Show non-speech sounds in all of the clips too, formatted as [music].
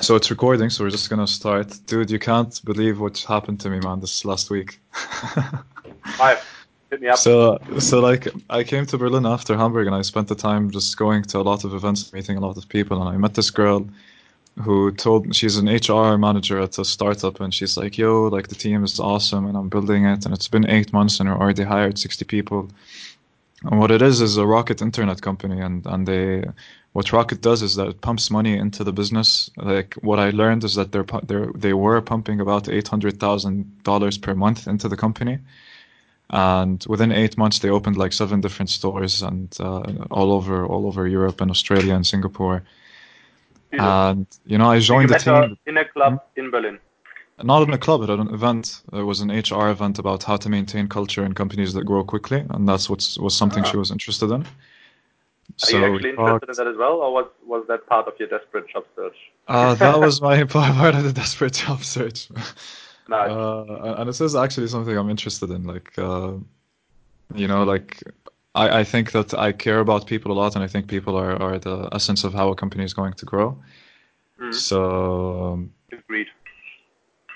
So it's recording, so we're just gonna start. Dude, you can't believe what happened to me, man, this last week. [laughs] Hi, hit me up. So, so like, I came to Berlin after Hamburg, and I spent the time just going to a lot of events, meeting a lot of people, and I met this girl who told she's an HR manager at a startup, and she's like, "Yo, like the team is awesome, and I'm building it, and it's been eight months, and we're already hired 60 people." And what it is is a rocket internet company, and and they what Rocket does is that it pumps money into the business. Like what I learned is that they're, they're they were pumping about eight hundred thousand dollars per month into the company, and within eight months they opened like seven different stores and uh, all over all over Europe and Australia and Singapore. And you know I joined the team in a club in Berlin. not in a club, at an event. It was an HR event about how to maintain culture in companies that grow quickly, and that's what was something Ah. she was interested in. Are So you we actually interested in that as well, or was was that part of your desperate job search? Uh, that was [laughs] [laughs] my part of the desperate job search. [laughs] Nice. Uh, and this is actually something I'm interested in. Like, uh, you know, like I, I think that I care about people a lot, and I think people are, are the essence of how a company is going to grow. Mhm. So um, Agreed.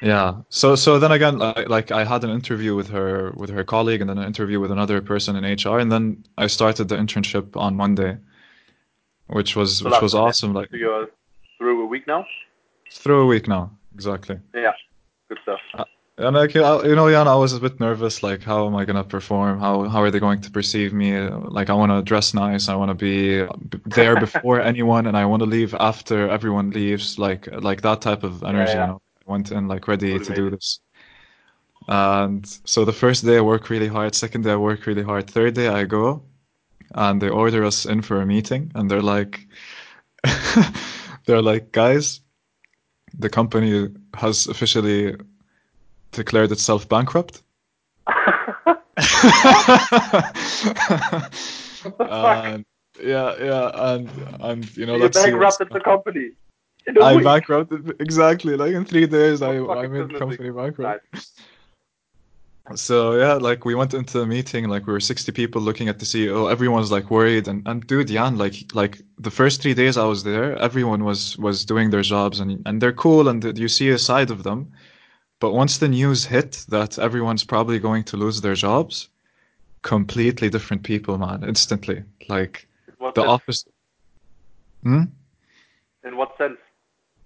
Yeah. So so then again, like, like I had an interview with her with her colleague, and then an interview with another person in HR, and then I started the internship on Monday, which was So which was awesome. Like you're uh, through a week now. through a week now, exactly. Yeah. Good stuff. Uh, and like you know, Jan, I was a bit nervous. Like, how am I gonna perform? How how are they going to perceive me? Like, I want to dress nice. I want to be there before [laughs] anyone, and I want to leave after everyone leaves. Like like that type of energy. yeah. You know, went in like ready to do this. And so the first day I work really hard. Second day I work really hard. Third day I go, and they order us in for a meeting, and they're like, [laughs] they're like, guys, the company has officially declared itself bankrupt. [laughs] [laughs] and, yeah, yeah, and and you know, you bankrupted the company. A [laughs] I week. bankrupted exactly like in three days. I I made the company bankrupt. So yeah, like we went into the meeting, like we were 60 people looking at the CEO. Everyone's like worried, and and dude, Jan, like like the first three days I was there, everyone was was doing their jobs, and and they're cool, and you see a side of them. But once the news hit that everyone's probably going to lose their jobs, completely different people, man, instantly. Like the sense? office. Hmm? In what sense?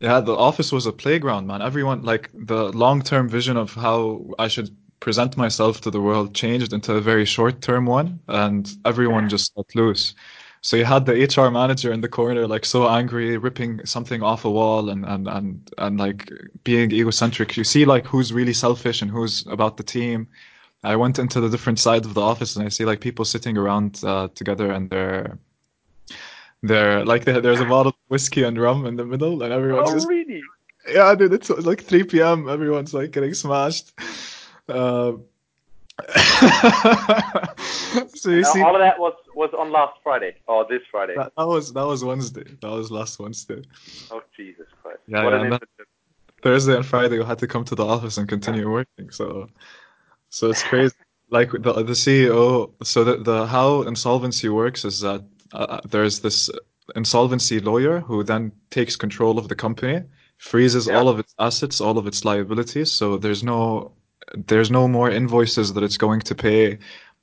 Yeah, the office was a playground, man. Everyone, like, the long-term vision of how I should present myself to the world changed into a very short-term one, and everyone just let loose. So you had the HR manager in the corner, like, so angry, ripping something off a wall and, and, and, and like, being egocentric. You see, like, who's really selfish and who's about the team. I went into the different sides of the office and I see, like, people sitting around uh, together and they're, they're, like, there- there's a bottle of whiskey and rum in the middle, and everyone's Oh, just really? yeah, dude, it's like 3 p.m. Everyone's like getting smashed. Uh, [laughs] so you see, all of that was was on last Friday or this Friday. that, that was that was Wednesday. That was last Wednesday. Oh Jesus Christ! Yeah, what yeah, an and Thursday and Friday, we had to come to the office and continue working. So, so it's crazy. Like the the CEO. So the the how insolvency works is that uh, there's this insolvency lawyer who then takes control of the company, freezes Yeah. all of its assets, all of its liabilities. So there's no there's no more invoices that it's going to pay.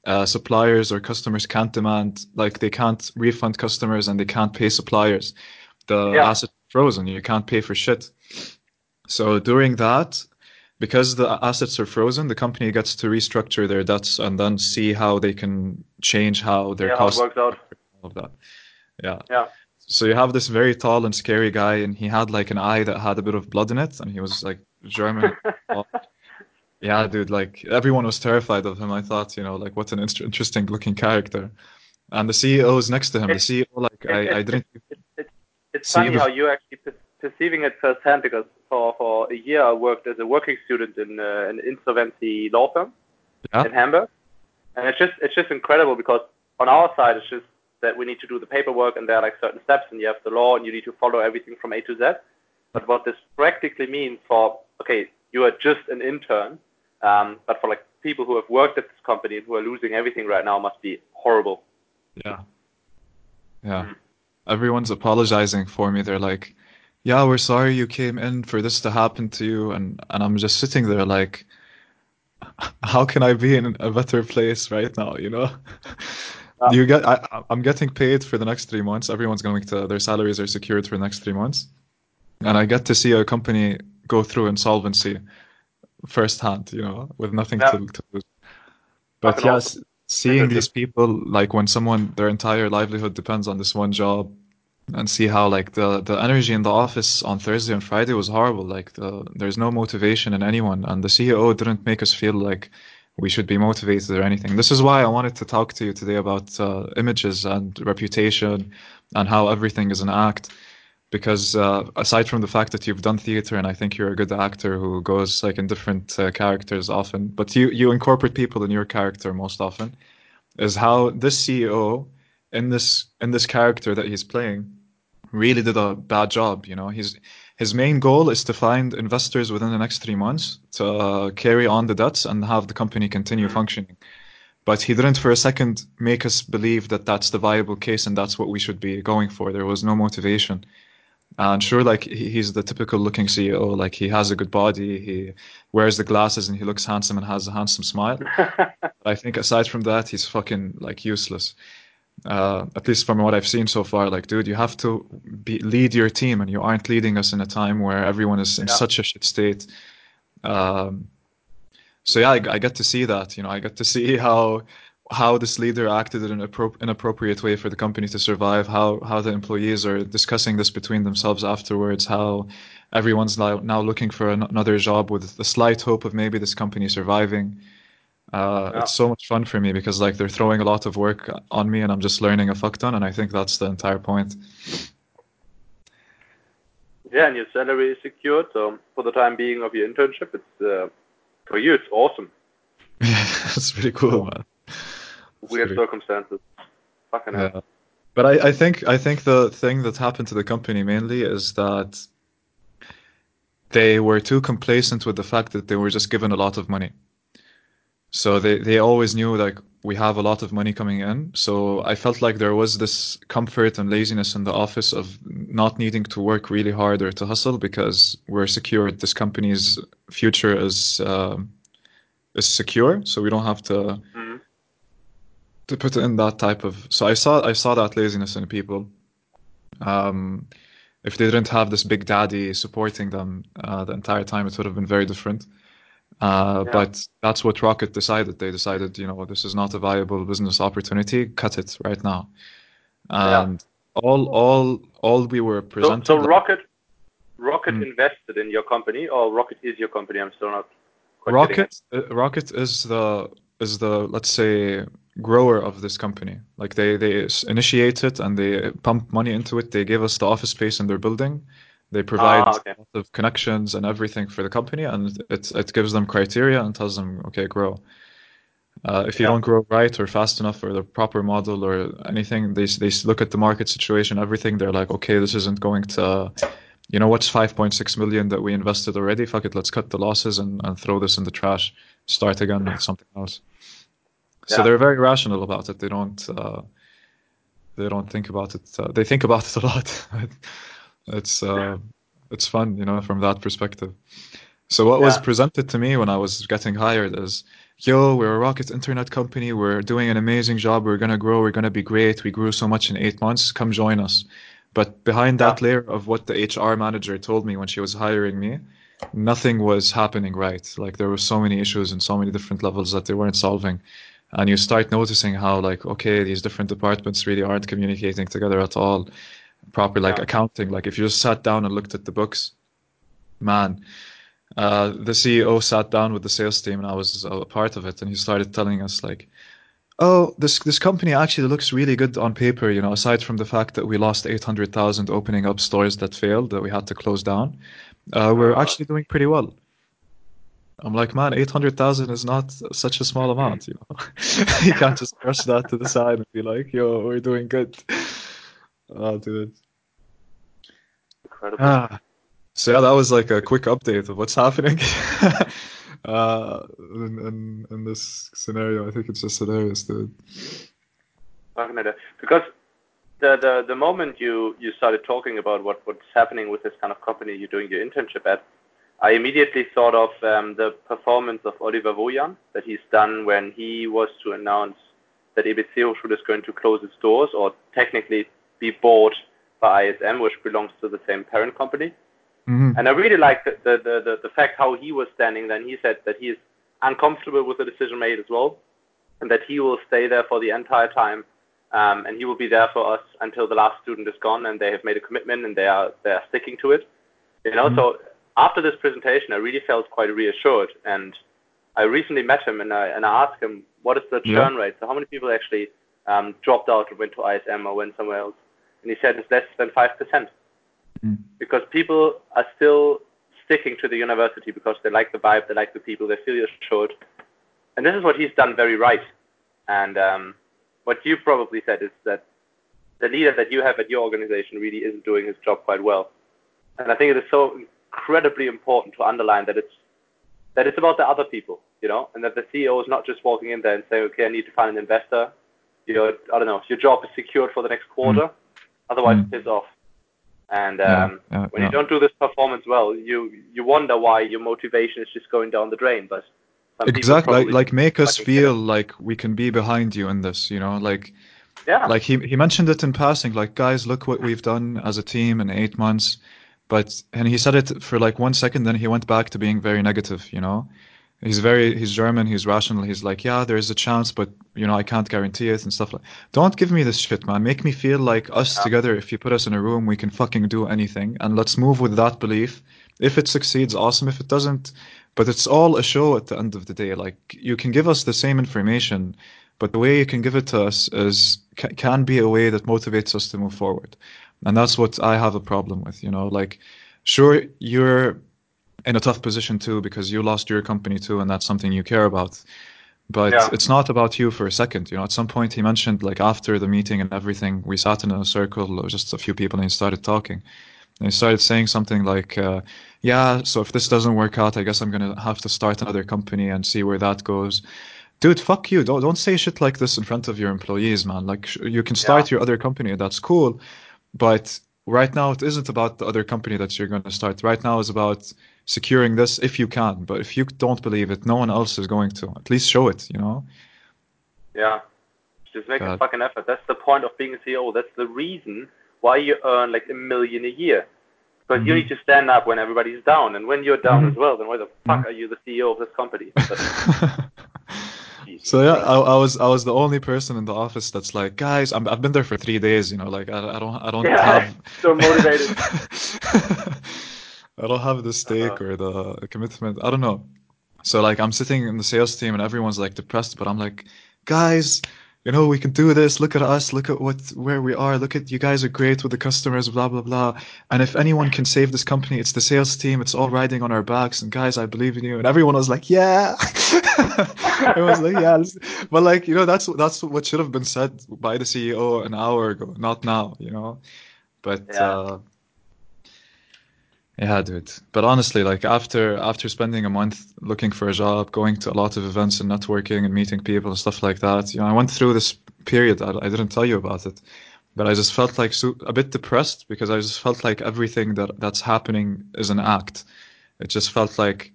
Uh, suppliers or customers can't demand like they can't refund customers and they can't pay suppliers. The Yeah. assets are frozen. You can't pay for shit. So during that, because the assets are frozen, the company gets to restructure their debts and then see how they can change how their Yeah, how it costs works out. All of that. Yeah. Yeah. So you have this very tall and scary guy, and he had like an eye that had a bit of blood in it, and he was like German. [laughs] yeah, dude, like everyone was terrified of him. I thought, you know, like what an inter- interesting looking character. And the CEO is next to him. The CEO, like I, I didn't. It's See, funny how you're actually per- perceiving it firsthand because for, for a year I worked as a working student in uh, an insolvency law firm Yeah. in Hamburg, and it's just it's just incredible because on our side it's just that we need to do the paperwork and there are like certain steps and you have the law and you need to follow everything from A to Z. But what this practically means for okay, you are just an intern, um, but for like people who have worked at this company and who are losing everything right now must be horrible. Yeah. Yeah. Mm. Everyone's apologizing for me. They're like, yeah, we're sorry you came in for this to happen to you, and and I'm just sitting there like, [laughs] how can I be in a better place right now? You know. [laughs] Yeah. You get, I, I'm getting paid for the next three months. Everyone's going to, their salaries are secured for the next three months. And I get to see a company go through insolvency firsthand, you know, with nothing Yeah. to, to lose. But yes, awesome. seeing these people, like when someone, their entire livelihood depends on this one job, and see how like the the energy in the office on Thursday and Friday was horrible. Like the there's no motivation in anyone, and the CEO didn't make us feel like we should be motivated or anything. This is why I wanted to talk to you today about uh, images and reputation and how everything is an act. Because uh, aside from the fact that you've done theater and I think you're a good actor who goes like in different uh, characters often, but you you incorporate people in your character most often, is how this CEO in this in this character that he's playing really did a bad job. You know, his his main goal is to find investors within the next three months to uh, carry on the debts and have the company continue Mhm. functioning. But he didn't for a second make us believe that that's the viable case and that's what we should be going for. There was no motivation. And sure, like he's the typical looking CEO. Like he has a good body, he wears the glasses, and he looks handsome and has a handsome smile. [laughs] I think aside from that, he's fucking like useless uh, at least from what I've seen so far, like, dude, you have to be, lead your team, and you aren't leading us in a time where everyone is in Yeah. such a shit state. Um, so yeah, I, I get to see that. You know, I get to see [laughs] how how this leader acted in an appro- inappropriate way for the company to survive. How how the employees are discussing this between themselves afterwards. How everyone's now now looking for an, another job with the slight hope of maybe this company surviving. Uh, Yeah. it's so much fun for me because like they're throwing a lot of work on me and I'm just learning a fuck ton and I think that's the entire point. yeah, and your salary is secured. So for the time being of your internship, it's uh, for you, it's awesome. [laughs] Yeah, it's pretty cool, man. Weird pretty- circumstances. Fucking hell. But I, I think I think the thing that happened to the company mainly is that they were too complacent with the fact that they were just given a lot of money. So they, they always knew like we have a lot of money coming in. So I felt like there was this comfort and laziness in the office of not needing to work really hard or to hustle because we're secure. This company's future is um is secure, so we don't have to Mhm. to put in that type of. So I saw I saw that laziness in people. Um, if they didn't have this big daddy supporting them uh, the entire time, it would have been very different. Uh, Yeah. But that's what Rocket decided. They decided, you know, this is not a viable business opportunity. Cut it right now. Yeah. And all, all, all we were So, presented. so Rocket, Rocket Hmm. invested in your company, or Rocket is your company? I'm still not. quite. Rocket, uh, Rocket is the is the let's say grower of this company. Like they they initiate it and they pump money into it. They give us the office space in their building. They provide Ah, okay. a lot of connections and everything for the company, and it it gives them criteria and tells them, okay, grow. Uh, if you Yeah. don't grow right or fast enough or the proper model or anything, they they look at the market situation, everything. They're like, okay, this isn't going to, you know, what's 5.6 million that we invested already? Fuck it, let's cut the losses and, and throw this in the trash. Start again with something else. So Yeah. they're very rational about it. They don't uh, they don't think about it. Uh, they think about it a lot. [laughs] it's uh, it's fun, you know, from that perspective. So what was presented to me when I was getting hired is, yo, we're a rocket internet company. We're doing an amazing job. We're gonna grow. We're gonna be great. We grew so much in eight months. Come join us. But behind that layer of what the HR manager told me when she was hiring me, nothing was happening right. Like there were so many issues and so many different levels that they weren't solving. And you start noticing how like, okay, these different departments really aren't communicating together at all. Proper like Yeah. accounting. Like if you just sat down and looked at the books, man, uh, the CEO sat down with the sales team and I was a part of it and he started telling us like, oh, this this company actually looks really good on paper, you know, aside from the fact that we lost 800,000 opening up stores that failed that we had to close down. Uh, we're Uh. actually doing pretty well. I'm like, man, 800,000 is not such a small amount, you know. [laughs] you can't just brush that to the side and be like, yo, we're doing good. Oh, dude. Incredible. Ah. So yeah, that was like a quick update of what's [laughs] happening uh, in, in, in this scenario. I think it's just hilarious, dude. Because the, the the moment you you started talking about what what's happening with this kind of company you're doing your internship at, I immediately thought of um, the performance of Oliver Wojan that he's done when he was to announce that EBC Hochschule is going to close its doors or technically be bought by ISM, which belongs to the same parent company. Mhm. And I really like the, the, the, the, fact how he was standing then. He said that he is uncomfortable with the decision made as well, and that he will stay there for the entire time, um, and he will be there for us until the last student is gone, and they have made a commitment and they are they are sticking to it. You know, so after this presentation, I really felt quite reassured, and I recently met him and I and I asked him what is the Yeah. churn rate. So how many people actually um, dropped out and went to ISM or went somewhere else? And he said it's less than five percent Mm. because people are still sticking to the university because they like the vibe, they like the people, they feel assured. And this is what he's done very right. And um, what you probably said is that the leader that you have at your organization really isn't doing his job quite well. And I think it is so incredibly important to underline that it's that it's about the other people, you know, and that the CEO is not just walking in there and saying, okay, I need to find an investor. Your I don't know, your job is secured for the next quarter. Otherwise, Mm. piss off. And um, yeah, when yeah. you don't do this performance well, you you wonder why your motivation is just going down the drain. But Exactly. Like, like make us feel like we can be behind you in this. You know, like yeah, like he he mentioned it in passing. Like, guys, look what we've done as a team in eight months. But and he said it for like one second, then he went back to being very negative. You know, he's very he's German. He's rational. He's like, yeah, there's a chance, but you know, I can't guarantee it and stuff like. Don't give me this shit, man. Make me feel like us Yeah. together. If you put us in a room, we can fucking do anything, and let's move with that belief. If it succeeds, awesome. If it doesn't, but it's all a show at the end of the day. Like you can give us the same information, but the way you can give it to us is can be a way that motivates us to move forward, and that's what I have a problem with. You know, like sure you're in a tough position too because you lost your company too, and that's something you care about. But Yeah. it's not about you for a second. You know, at some point he mentioned like after the meeting and everything, we sat in a circle, just a few people, and he started talking. And he started saying something like, uh, "Yeah, so if this doesn't work out, I guess I'm gonna have to start another company and see where that goes." Dude, fuck you! Don't don't say shit like this in front of your employees, man. Like sh- you can start your other company, that's cool, but right now it isn't about the other company that you're gonna start. Right now is about securing this if you can. But if you don't believe it, no one else is going to. At least show it, you know. yeah. Just make a fucking effort. That's the point of being a CEO. That's the reason why you earn like a million a year. Because you Mhm. need to stand up when everybody's down, and when you're down Mhm. as well, then why the fuck Mhm. are you the CEO of this company? [laughs] [laughs] So yeah, I, I was I was the only person in the office that's like, guys, I'm, I've been there for three days, you know, like I, I don't I don't Yeah, have [laughs] so motivated. I don't have the stake Uh-huh. or the commitment. I don't know. So like I'm sitting in the sales team and everyone's like depressed, but I'm like, guys, you know, we can do this. Look at us. Look at what where we are. Look at you guys are great with the customers. Blah blah blah. And if anyone can save this company, it's the sales team. It's all riding on our backs. And guys, I believe in you. And everyone was like, yeah. [laughs] everyone was like, yeah. But like you know, that's that's what should have been said by the CEO an hour ago, not now. You know. But Yeah. uh, yeah, dude. But honestly, like after after spending a month looking for a job, going to a lot of events and networking and meeting people and stuff like that, you know, I went through this period. I, I didn't tell you about it, but I just felt like so, a bit depressed because I just felt like everything that that's happening is an act. It just felt like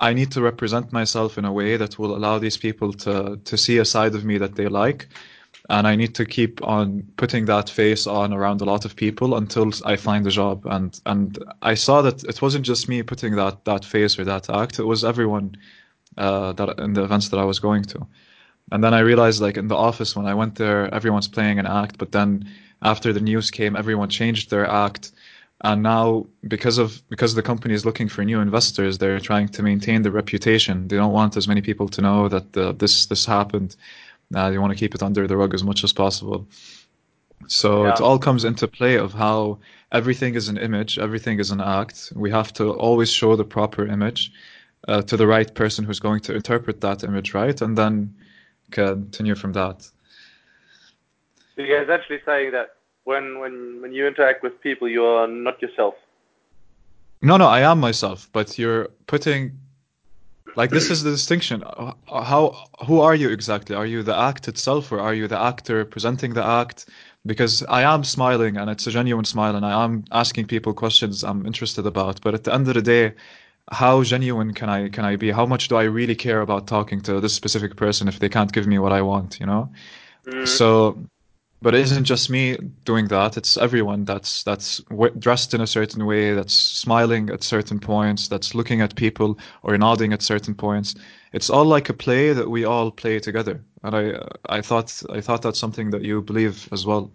I need to represent myself in a way that will allow these people to to see a side of me that they like, and I need to keep on putting that face on around a lot of people until I find a job. And and I saw that it wasn't just me putting that that face or that act; it was everyone uh, that in the events that I was going to. And then I realized, like in the office when I went there, everyone's playing an act, but then after the news came, everyone changed their act. And now, because of because the company is looking for new investors, they're trying to maintain the reputation. They don't want as many people to know that uh, this this happened. Uh, they want to keep it under the rug as much as possible. So it all comes into play of how everything is an image, everything is an act. We have to always show the proper image uh, to the right person who's going to interpret that image right, and then continue from that. So you're essentially saying that when when when you interact with people, you are not yourself. No, no, I am myself, but you're putting like this is the distinction. How who are you exactly? Are you the act itself, or are you the actor presenting the act? because I am smiling and it's a genuine smile and I am asking people questions I'm interested about. But at the end of the day, how genuine can I can I be? How much do I really care about talking to this specific person if they can't give me what I want? You know. Mm. So, but it isn't just me doing that. It's everyone that's that's w- dressed in a certain way, that's smiling at certain points, that's looking at people or nodding at certain points. It's all like a play that we all play together. And I I thought I thought that's something that you believe as well.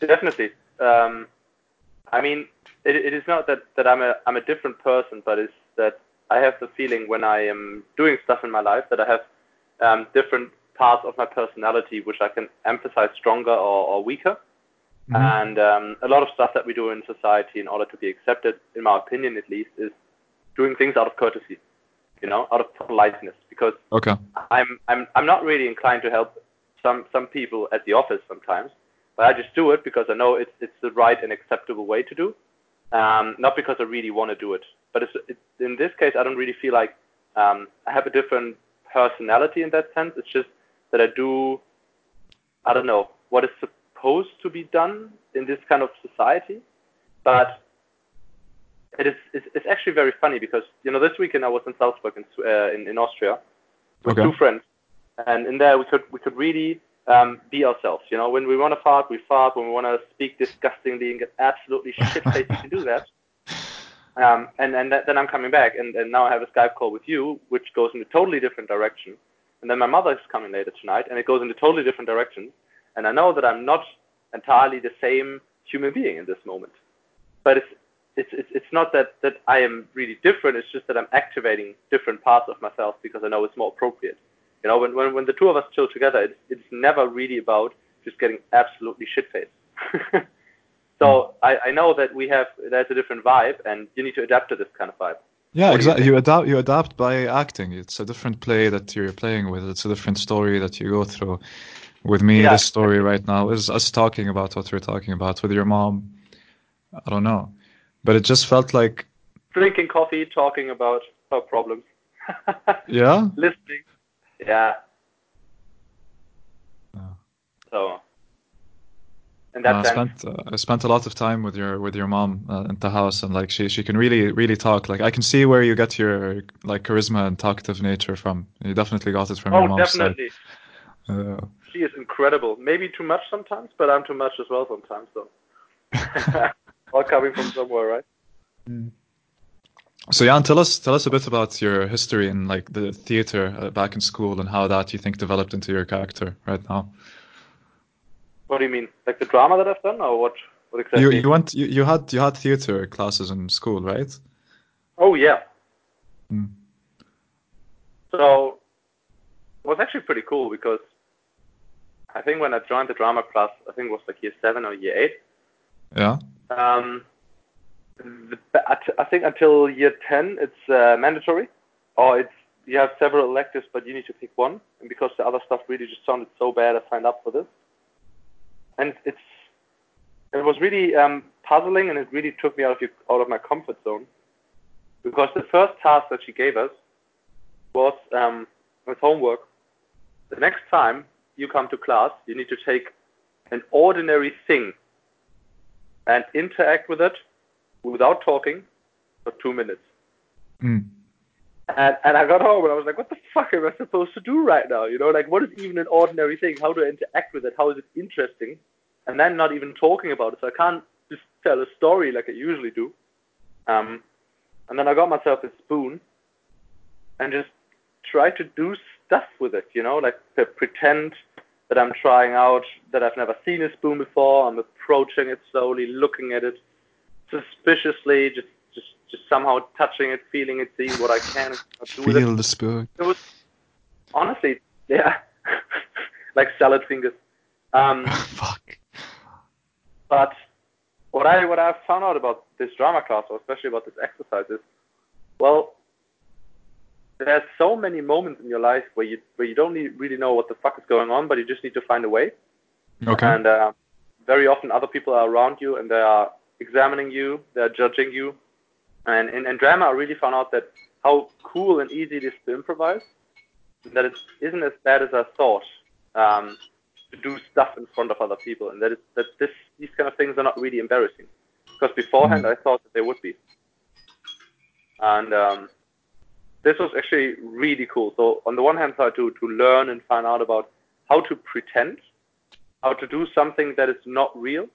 Definitely. Um, I mean, it, it is not that, that I'm a I'm a different person, but it's that I have the feeling when I am doing stuff in my life that I have um, different parts of my personality which I can emphasize stronger or, or weaker. Mhm. And um, a lot of stuff that we do in society in order to be accepted, in my opinion at least, is doing things out of courtesy, you know, out of politeness. Because Okay. I'm I'm I'm not really inclined to help some some people at the office sometimes, but I just do it because I know it's it's the right and acceptable way to do, um, not because I really want to do it. But it's, it, in this case, I don't really feel like um, I have a different personality in that sense. It's just that I do, I don't know, what is supposed to be done in this kind of society, but it is it's, it's actually very funny because you know this weekend I was in Salzburg in uh, in, in Austria with Okay. two friends, and in there we could we could really um, be ourselves. You know, when we want to fart, we fart. When we want to speak disgustingly and get absolutely [laughs] shit faced, we can do that. Um, and and th- then I'm coming back, and, and now I have a Skype call with you, which goes in a totally different direction. And then my mother is coming later tonight, and it goes in a totally different direction. And I know that I'm not entirely the same human being in this moment. But it's it's it's, it's not that, that I am really different. It's just that I'm activating different parts of myself because I know it's more appropriate. You know, when when, when the two of us chill together, it's it's never really about just getting absolutely shit faced. [laughs] so I, I know that we have there's a different vibe, and you need to adapt to this kind of vibe. Yeah, What do you exactly. You, adapt. You adapt by acting. It's a different play that you're playing with. It's a different story that you go through. With me, Yeah. this story right now is us talking about what we're talking about. With your mom, I don't know, but it just felt like, Drinking coffee, talking about her problems, yeah, [laughs] listening. Yeah. Yeah. So. In Uh, that I spent uh, I spent a lot of time with your with your mom uh, at the house, and like she she can really really talk. Like I can see where you get your like charisma and talkative nature from. You definitely got it from your mom. oh, definitely. Uh, She is incredible. Maybe too much sometimes, but I'm too much as well sometimes. So, [laughs] [laughs] all coming from somewhere, right? So Jan, tell us tell us a bit about your history in like the theater uh, back in school and how that you think developed into your character right now. What do you mean? Like the drama that I've done, or what? What exactly? You you went you, you had you had theater classes in school, right? Oh yeah. Mm. So it was actually pretty cool because I think when I joined the drama class, I think it was like year seven or year eight. Yeah. Um, the, I- think until year ten, it's uh, mandatory, or it's you have several electives, but you need to pick one. And because the other stuff really just sounded so bad, I signed up for this. And it's it was really um, puzzling, and it really took me out of your, out of my comfort zone. Because the first task that she gave us was um, with homework. The next time you come to class, you need to take an ordinary thing and interact with it without talking for two minutes. Mm. And, and I got home and I was like, what the fuck am I supposed to do right now? You know, like what is even an ordinary thing? How do I interact with it? How is it interesting? And then not even talking about it. So I can't just tell a story like I usually do. Um, and then I got myself a spoon and just try to do stuff with it, you know, like to pretend that I'm trying out that I've never seen a spoon before. I'm approaching it slowly, looking at it suspiciously, just just somehow touching it, feeling it, seeing what I can and do with it. Feel the spirit. It was honestly, yeah, [laughs] like salad fingers. Um, [laughs] Fuck. but what I what I found out about this drama class, or especially about this exercise, is well, there's so many moments in your life where you where you don't really know what the fuck is going on, but you just need to find a way. Okay. And uh, very often other people are around you and they are examining you, they are judging you. And in, in drama, I really found out that how cool and easy it is to improvise, that it isn't as bad as I thought. Um, to do stuff in front of other people, and that is that this these kind of things are not really embarrassing. Because beforehand, I thought that they would be, and um, this was actually really cool. So on the one hand side, to to learn and find out about how to pretend, how to do something that is not real,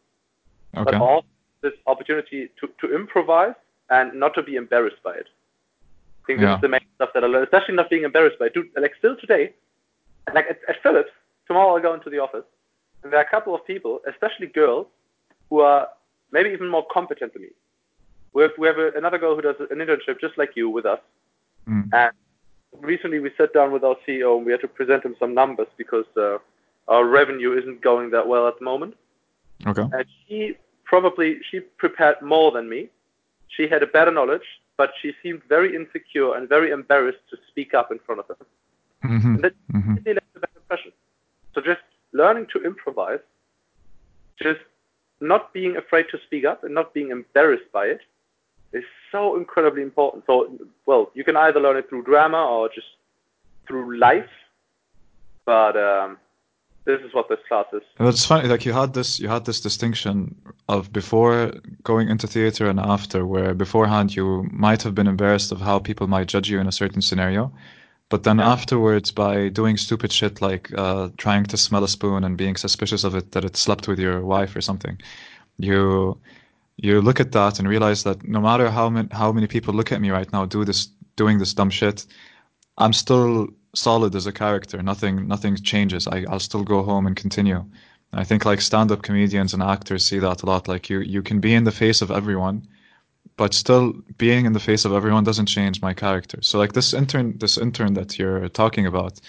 Okay. but also this opportunity to, to improvise and not to be embarrassed by it. I think this is the main stuff that I learned, especially not being embarrassed by it. Dude, like still today, like at, at Philips, tomorrow I'll go into the office, and there are a couple of people, especially girls, who are maybe even more competent than me. We have, we have a, another girl who does an internship just like you with us, Mm. and recently we sat down with our CEO and we had to present him some numbers because uh, our revenue isn't going that well at the moment Okay. and she probably she prepared more than me. She had a better knowledge, but she seemed very insecure and very embarrassed to speak up in front of them. hmm And that hmm really left a bad impression. So just learning to improvise, just not being afraid to speak up and not being embarrassed by it is so incredibly important. So well, you can either learn it through drama or just through life. But um, this is what this class is. And it's funny, like you had this, you had this distinction of before going into theater and after, where beforehand you might have been embarrassed of how people might judge you in a certain scenario, but then Yeah. afterwards, by doing stupid shit like uh, trying to smell a spoon and being suspicious of it that it slept with your wife or something, you you look at that and realize that no matter how many how many people look at me right now do this doing this dumb shit, I'm still solid as a character. Nothing nothing changes. I, I'll still go home and continue. I think like stand-up comedians and actors see that a lot. Like you you can be in the face of everyone, but still being in the face of everyone doesn't change my character. So like this intern this intern that you're talking about,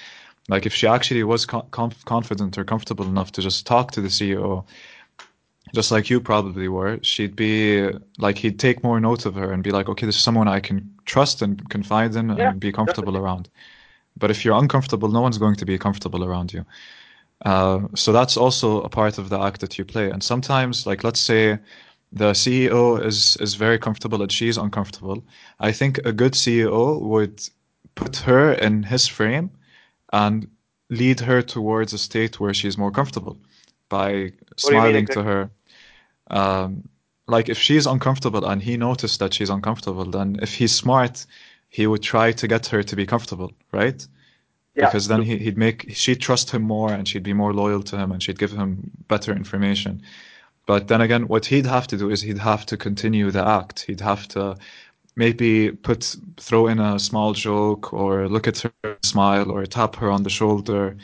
like if she actually was conf- confident or comfortable enough to just talk to the CEO, just like you probably were, she'd be like he'd take more note of her and be like, okay, this is someone I can trust and confide in Yeah, and be comfortable definitely. around. But if you're uncomfortable, no one's going to be comfortable around you. Uh, so that's also a part of the act that you play. And sometimes, like let's say the CEO is is very comfortable and she's uncomfortable. I think a good CEO would put her in his frame and lead her towards a state where she's more comfortable by smiling to her. Um, like if she's uncomfortable and he noticed that she's uncomfortable, then if he's smart, he would try to get her to be comfortable, right? Yeah. because then he, he'd make she'd trust him more and she'd be more loyal to him and she'd give him better information but then again what he'd have to do is he'd have to continue the act he'd have to maybe put throw in a small joke or look at her smile or tap her on the shoulder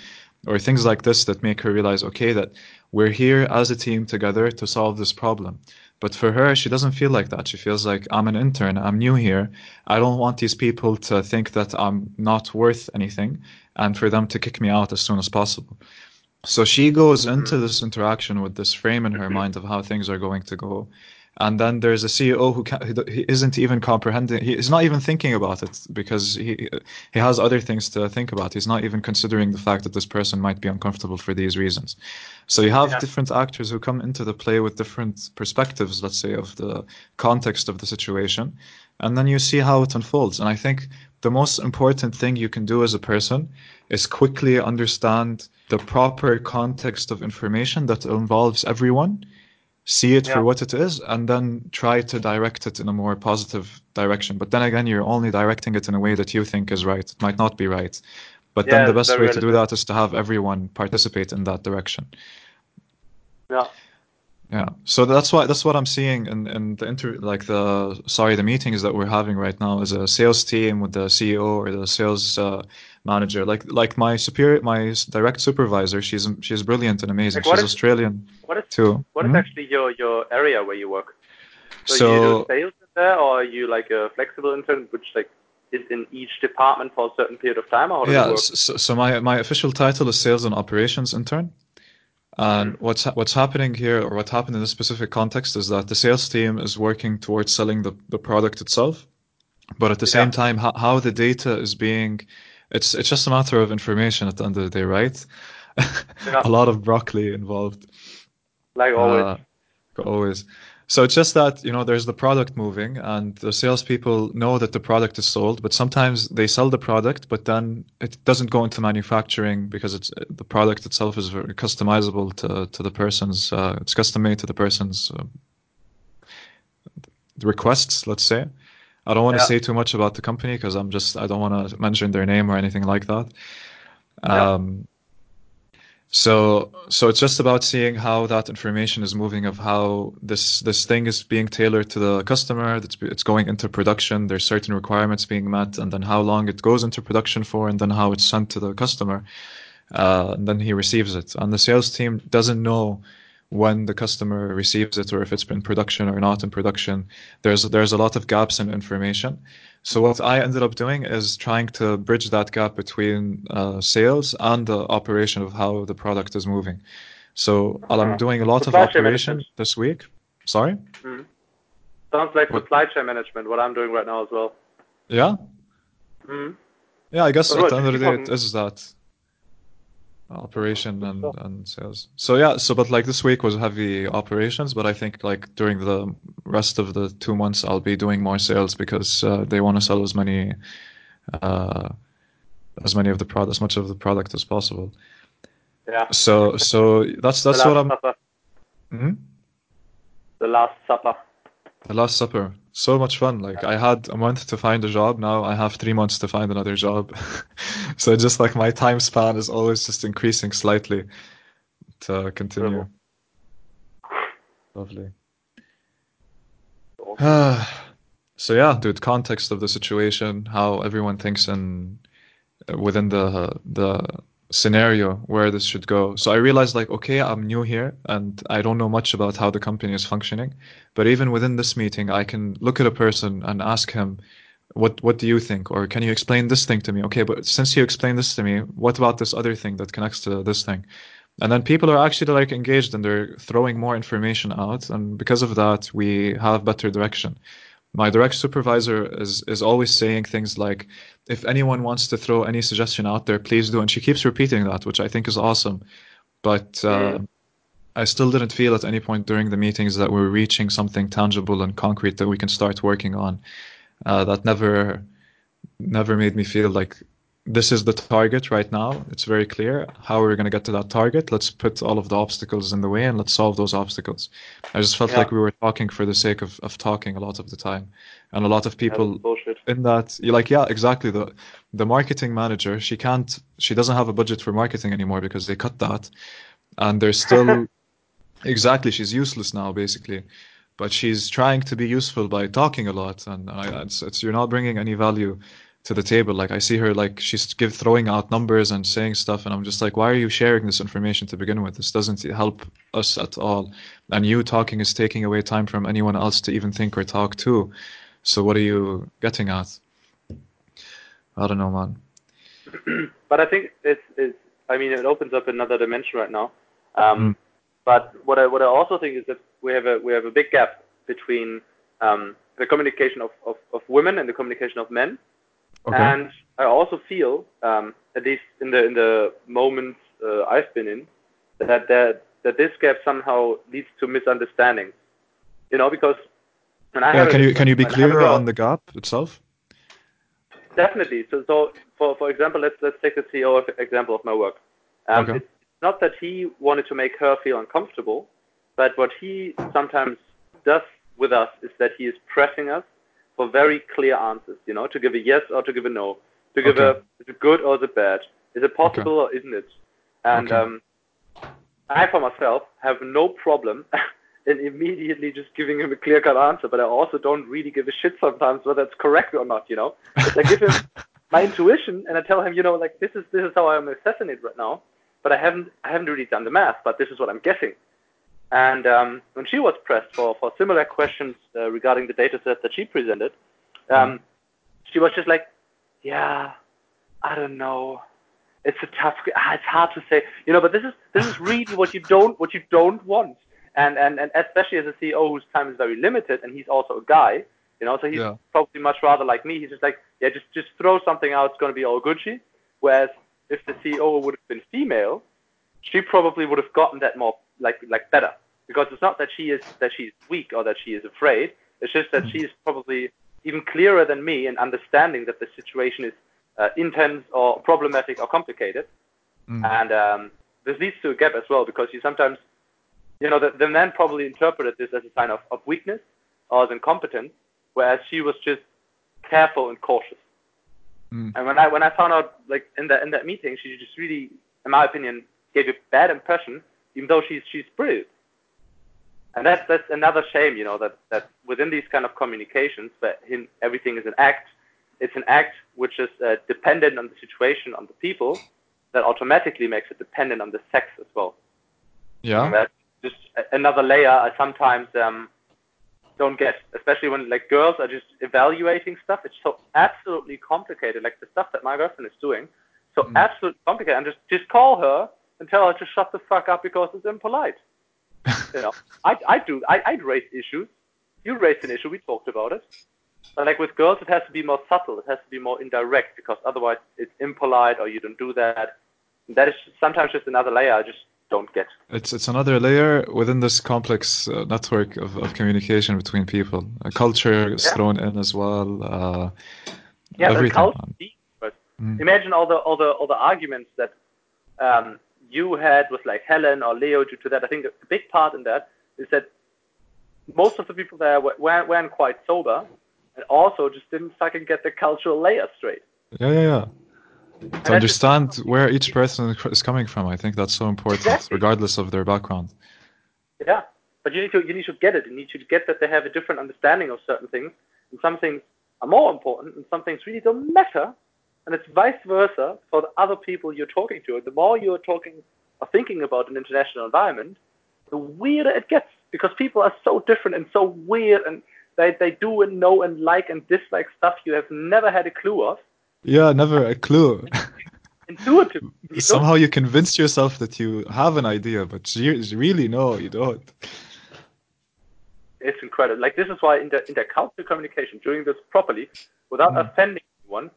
or things like this that make her realize okay that we're here as a team together to solve this problem but for her she doesn't feel like that. She feels like i'm an intern. I'm new here. I don't want these people to think that i'm not worth anything and for them to kick me out as soon as possible. So she goes into mm-hmm. this interaction with this frame in her mm-hmm. mind of how things are going to go. And then there's a CEO who, can, who he isn't even comprehending. He is not even thinking about it because he he has other things to think about. He's not even considering the fact that this person might be uncomfortable for these reasons. So you have Yeah. different actors who come into the play with different perspectives, let's say, of the context of the situation, and then you see how it unfolds. And I think the most important thing you can do as a person is quickly understand the proper context of information that involves everyone, see it Yeah. for what it is, and then try to direct it in a more positive direction. But then again, you're only directing it in a way that you think is right. It might not be right. But Yeah, then the best way to do that is to have everyone participate in that direction. Yeah. Yeah, so that's why that's what I'm seeing in, in the inter like the sorry the meetings that we're having right now is a sales team with the CEO or the sales uh, manager. Like like my superior, my direct supervisor, she's she's brilliant and amazing. Like, she's is- Australian What is too. what is Mhm. actually your your area where you work? So, you do sales there, or are you like a flexible intern, which like is in each department for a certain period of time, or Yeah, so, so my my official title is sales and operations intern. And Mhm. what's ha- what's happening here, or what happened in this specific context, is that the sales team is working towards selling the, the product itself, but at the Yeah. same time, how, how the data is being, it's it's just a matter of information at the end of the day, right? Yeah. [laughs] a lot of broccoli involved. Like always. Uh, always. So it's just that you know there's the product moving, and the salespeople know that the product is sold, but sometimes they sell the product, but then it doesn't go into manufacturing because it's the product itself is very customizable to to the person's. Uh, it's custom made to the person's uh, requests. Let's say. I don't want to Yeah. say too much about the company because I'm just I don't want to mention their name or anything like that. Yeah. Um, so so it's just about seeing how that information is moving of how this this thing is being tailored to the customer that's it's going into production there's certain requirements being met and then how long it goes into production for and then how it's sent to the customer uh, and then he receives it and the sales team doesn't know when the customer receives it or if it's been production or not in production there's there's a lot of gaps in information so what I ended up doing is trying to bridge that gap between uh, sales and the operation of how the product is moving. So I'm Uh-huh. doing a lot Supply of operation this week. Sorry. Sounds like What- supply chain management, what I'm doing right now as well. Yeah. hmm Yeah. I guess Oh, at the end of the day, it is that operation and, and sales. So yeah. So but like this week was heavy operations, but I think like during the rest of the two months, I'll be doing more sales because uh, they want to sell as many. Uh, as many of the product, as much of the product as possible. Yeah. So, so that's that's what I'm. Mhm. The last supper. The Last Supper. So much fun. Like I had a month to find a job. Now I have three months to find another job. [laughs] so just like my time span is always just increasing slightly to continue. Lovely. [sighs] so yeah, dude. Context of the situation, how everyone thinks and within the the scenario where this should go. So I realized like, okay, I'm new here and I don't know much about how the company is functioning. But even within this meeting, I can look at a person and ask him, what what do you think? Or can you explain this thing to me? Okay, but since you explained this to me, what about this other thing that connects to this thing? And then people are actually like engaged and they're throwing more information out, and because of that, we have better direction. My direct supervisor is is always saying things like, if anyone wants to throw any suggestion out there, please do. And she keeps repeating that, which I think is awesome. But uh, I still didn't feel at any point during the meetings that we're reaching something tangible and concrete that we can start working on. Uh, that never, never made me feel like this is the target right now. It's very clear how we're going to get to that target. Let's put all of the obstacles in the way and let's solve those obstacles. I just felt Yeah. like we were talking for the sake of, of talking a lot of the time. And a lot of people bullshit. in that you're like yeah exactly the the marketing manager she can't she doesn't have a budget for marketing anymore because they cut that and they're still [laughs] exactly she's useless now basically but she's trying to be useful by talking a lot and I, it's, it's you're not bringing any value to the table like i see her like she's give throwing out numbers and saying stuff and i'm just like why are you sharing this information to begin with this doesn't help us at all and you talking is taking away time from anyone else to even think or talk to so what are you getting at i don't know man [clears throat] but I think it's, it's I mean, it opens up another dimension right now. Um, Mm. But what I what I also think is that we have a we have a big gap between um, the communication of, of, of women and the communication of men. Okay And I also feel, um, at least in the in the moments uh, I've been in, that that that this gap somehow leads to misunderstandings. You know, because when I yeah can you can you be when I have a clearer on the gap itself Definitely. So, so for for example, let's let's take the CEO example of my work. Um, Okay. It's not that he wanted to make her feel uncomfortable, but what he sometimes does with us is that he is pressing us for very clear answers. You know, to give a yes or to give a no, to give Okay. a is it good or the bad, is it possible or isn't it? And Okay. um, I for myself have no problem [laughs] in immediately just giving him a clear cut answer, but I also don't really give a shit sometimes whether it's correct or not, you know? I give him [laughs] my intuition and I tell him, you know, like this is this is how I'm assessing it right now, but I haven't I haven't really done the math, but this is what I'm guessing. And um, when she was pressed for, for similar questions uh, regarding the data set that she presented, um, she was just like, yeah, I don't know. It's a tough. ah, It's hard to say, you know. But this is this is [laughs] really what you don't what you don't want, and and and especially as a CEO whose time is very limited, and he's also a guy, you know. So he's Yeah. probably much rather like me. He's just like, yeah, just just throw something out. It's gonna be all Gucci. Whereas if the CEO would have been female, she probably would have gotten that more like like better. because it's not that she is that she's weak or that she is afraid. It's just that she's probably even clearer than me in understanding that the situation is uh, intense or problematic or complicated. Mm. And um, this leads to a gap as well because you sometimes, you know, the, the man probably interpreted this as a sign of, of weakness or as incompetence, whereas she was just careful and cautious. Mm. And when I when I found out like in that in that meeting, she just really, in my opinion, gave a bad impression, even though she's she's brilliant. And that's that's another shame, you know, that that within these kind of communications, that in, everything is an act. It's an act which is uh, dependent on the situation, on the people, that automatically makes it dependent on the sex as well. Yeah. And that's just another layer I sometimes um, don't get, especially when like girls are just evaluating stuff. It's so absolutely complicated. Like the stuff that my girlfriend is doing, so Mm. absolutely complicated. And just just call her and tell her to shut the fuck up because it's impolite. [laughs] you know, I I do I I'd raise issues. You raised an issue. We talked about it. But like with girls, it has to be more subtle. It has to be more indirect because otherwise it's impolite or you don't do that. That is sometimes just another layer I just don't get. It's it's another layer within this complex uh, network of, of communication between people. A culture is Yeah. thrown in as well. Uh, Yeah, everything. culture but Mm. imagine all the all the all the arguments that um, you had with like Helen or Leo due to that. I think a big part in that is that most of the people there were, weren't, weren't quite sober and also just didn't fucking get the cultural layer straight. Yeah, yeah, yeah. To that's understand just- where each person is coming from, I think that's so important, Exactly. regardless of their background. Yeah, but you need to you need to get it. You need to get that they have a different understanding of certain things, and some things are more important, and some things really don't matter. And it's vice versa for the other people you're talking to. The more you're talking or thinking about an international environment, the weirder it gets because people are so different and so weird, and they they do and know and like and dislike stuff you have never had a clue of. Yeah, never a clue. [laughs] Intuitive. You don't- Somehow you convince yourself that you have an idea, but you really no, you don't. it's incredible. Like this is why inter intercultural communication, doing this properly without Mm. offending anyone,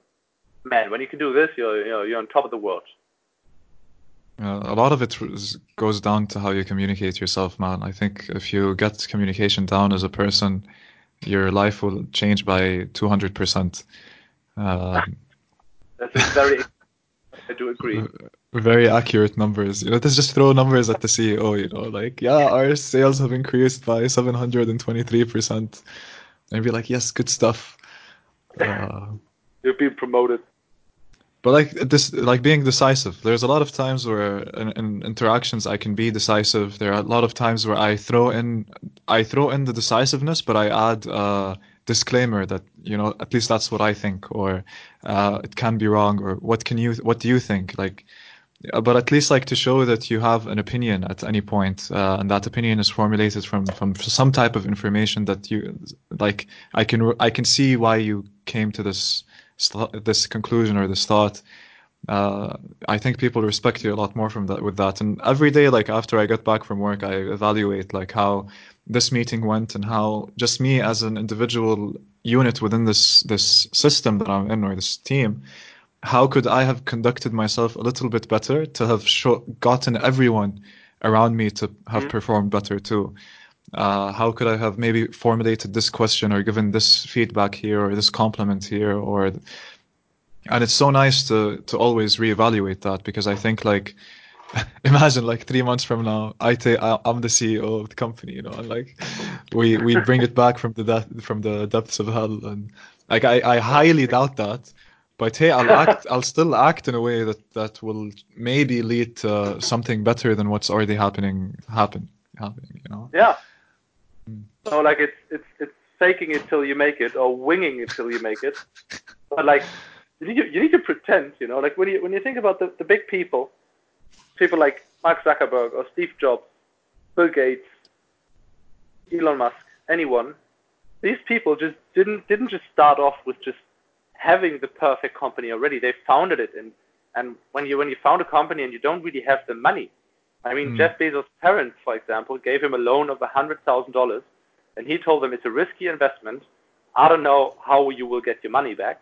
man, when you can do this, you're you know you're on top of the world. Uh, a lot of it goes down to how you communicate yourself, man. I think if you get communication down as a person, your life will change by 200%. Um, That's a very [laughs] I do agree. very accurate numbers. You know, let's just throw numbers at the CEO, you know, like, yeah, our sales have increased by 723%. And be like, yes, good stuff. Uh, [laughs] You're being promoted. But like this, like being decisive. There's a lot of times where in, in interactions I can be decisive. There are a lot of times where I throw in, I throw in the decisiveness, but I add a disclaimer that you know at least that's what I think, or uh, it can be wrong, or what can you, what do you think? Like, uh, but at least like to show that you have an opinion at any point, uh, and that opinion is formulated from from some type of information that you like. I can I can see why you came to this this conclusion or this thought. Uh, I think people respect you a lot more from that with that. And every day, like after I get back from work, I evaluate like how this meeting went and how just me as an individual unit within this this system that I'm in or this team how could I have conducted myself a little bit better to have gotten everyone around me to have Mhm. performed better too? Uh, how could I have maybe formulated this question or given this feedback here or this compliment here or and it's so nice to to always reevaluate that because I think like [laughs] imagine like three months from now I take I'm the CEO of the company you know and like we we bring it back from the de- from the depths of hell. And like I, I highly doubt that but hey I'll [laughs] act I'll still act in a way that that will maybe lead to something better than what's already happening happen happening you know? Yeah. So like it's it's it's faking it till you make it or winging it till you make it. But like you need to, you need to pretend, you know, like when you when you think about the, the big people, people like Mark Zuckerberg or Steve Jobs, Bill Gates, Elon Musk, anyone, these people just didn't didn't just start off with just having the perfect company already. They founded it and and when you when you found a company and you don't really have the money, I mean Mm. Jeff Bezos' parents, for example, gave him a loan of hundred thousand dollars, and he told them it's a risky investment. I don't know how you will get your money back.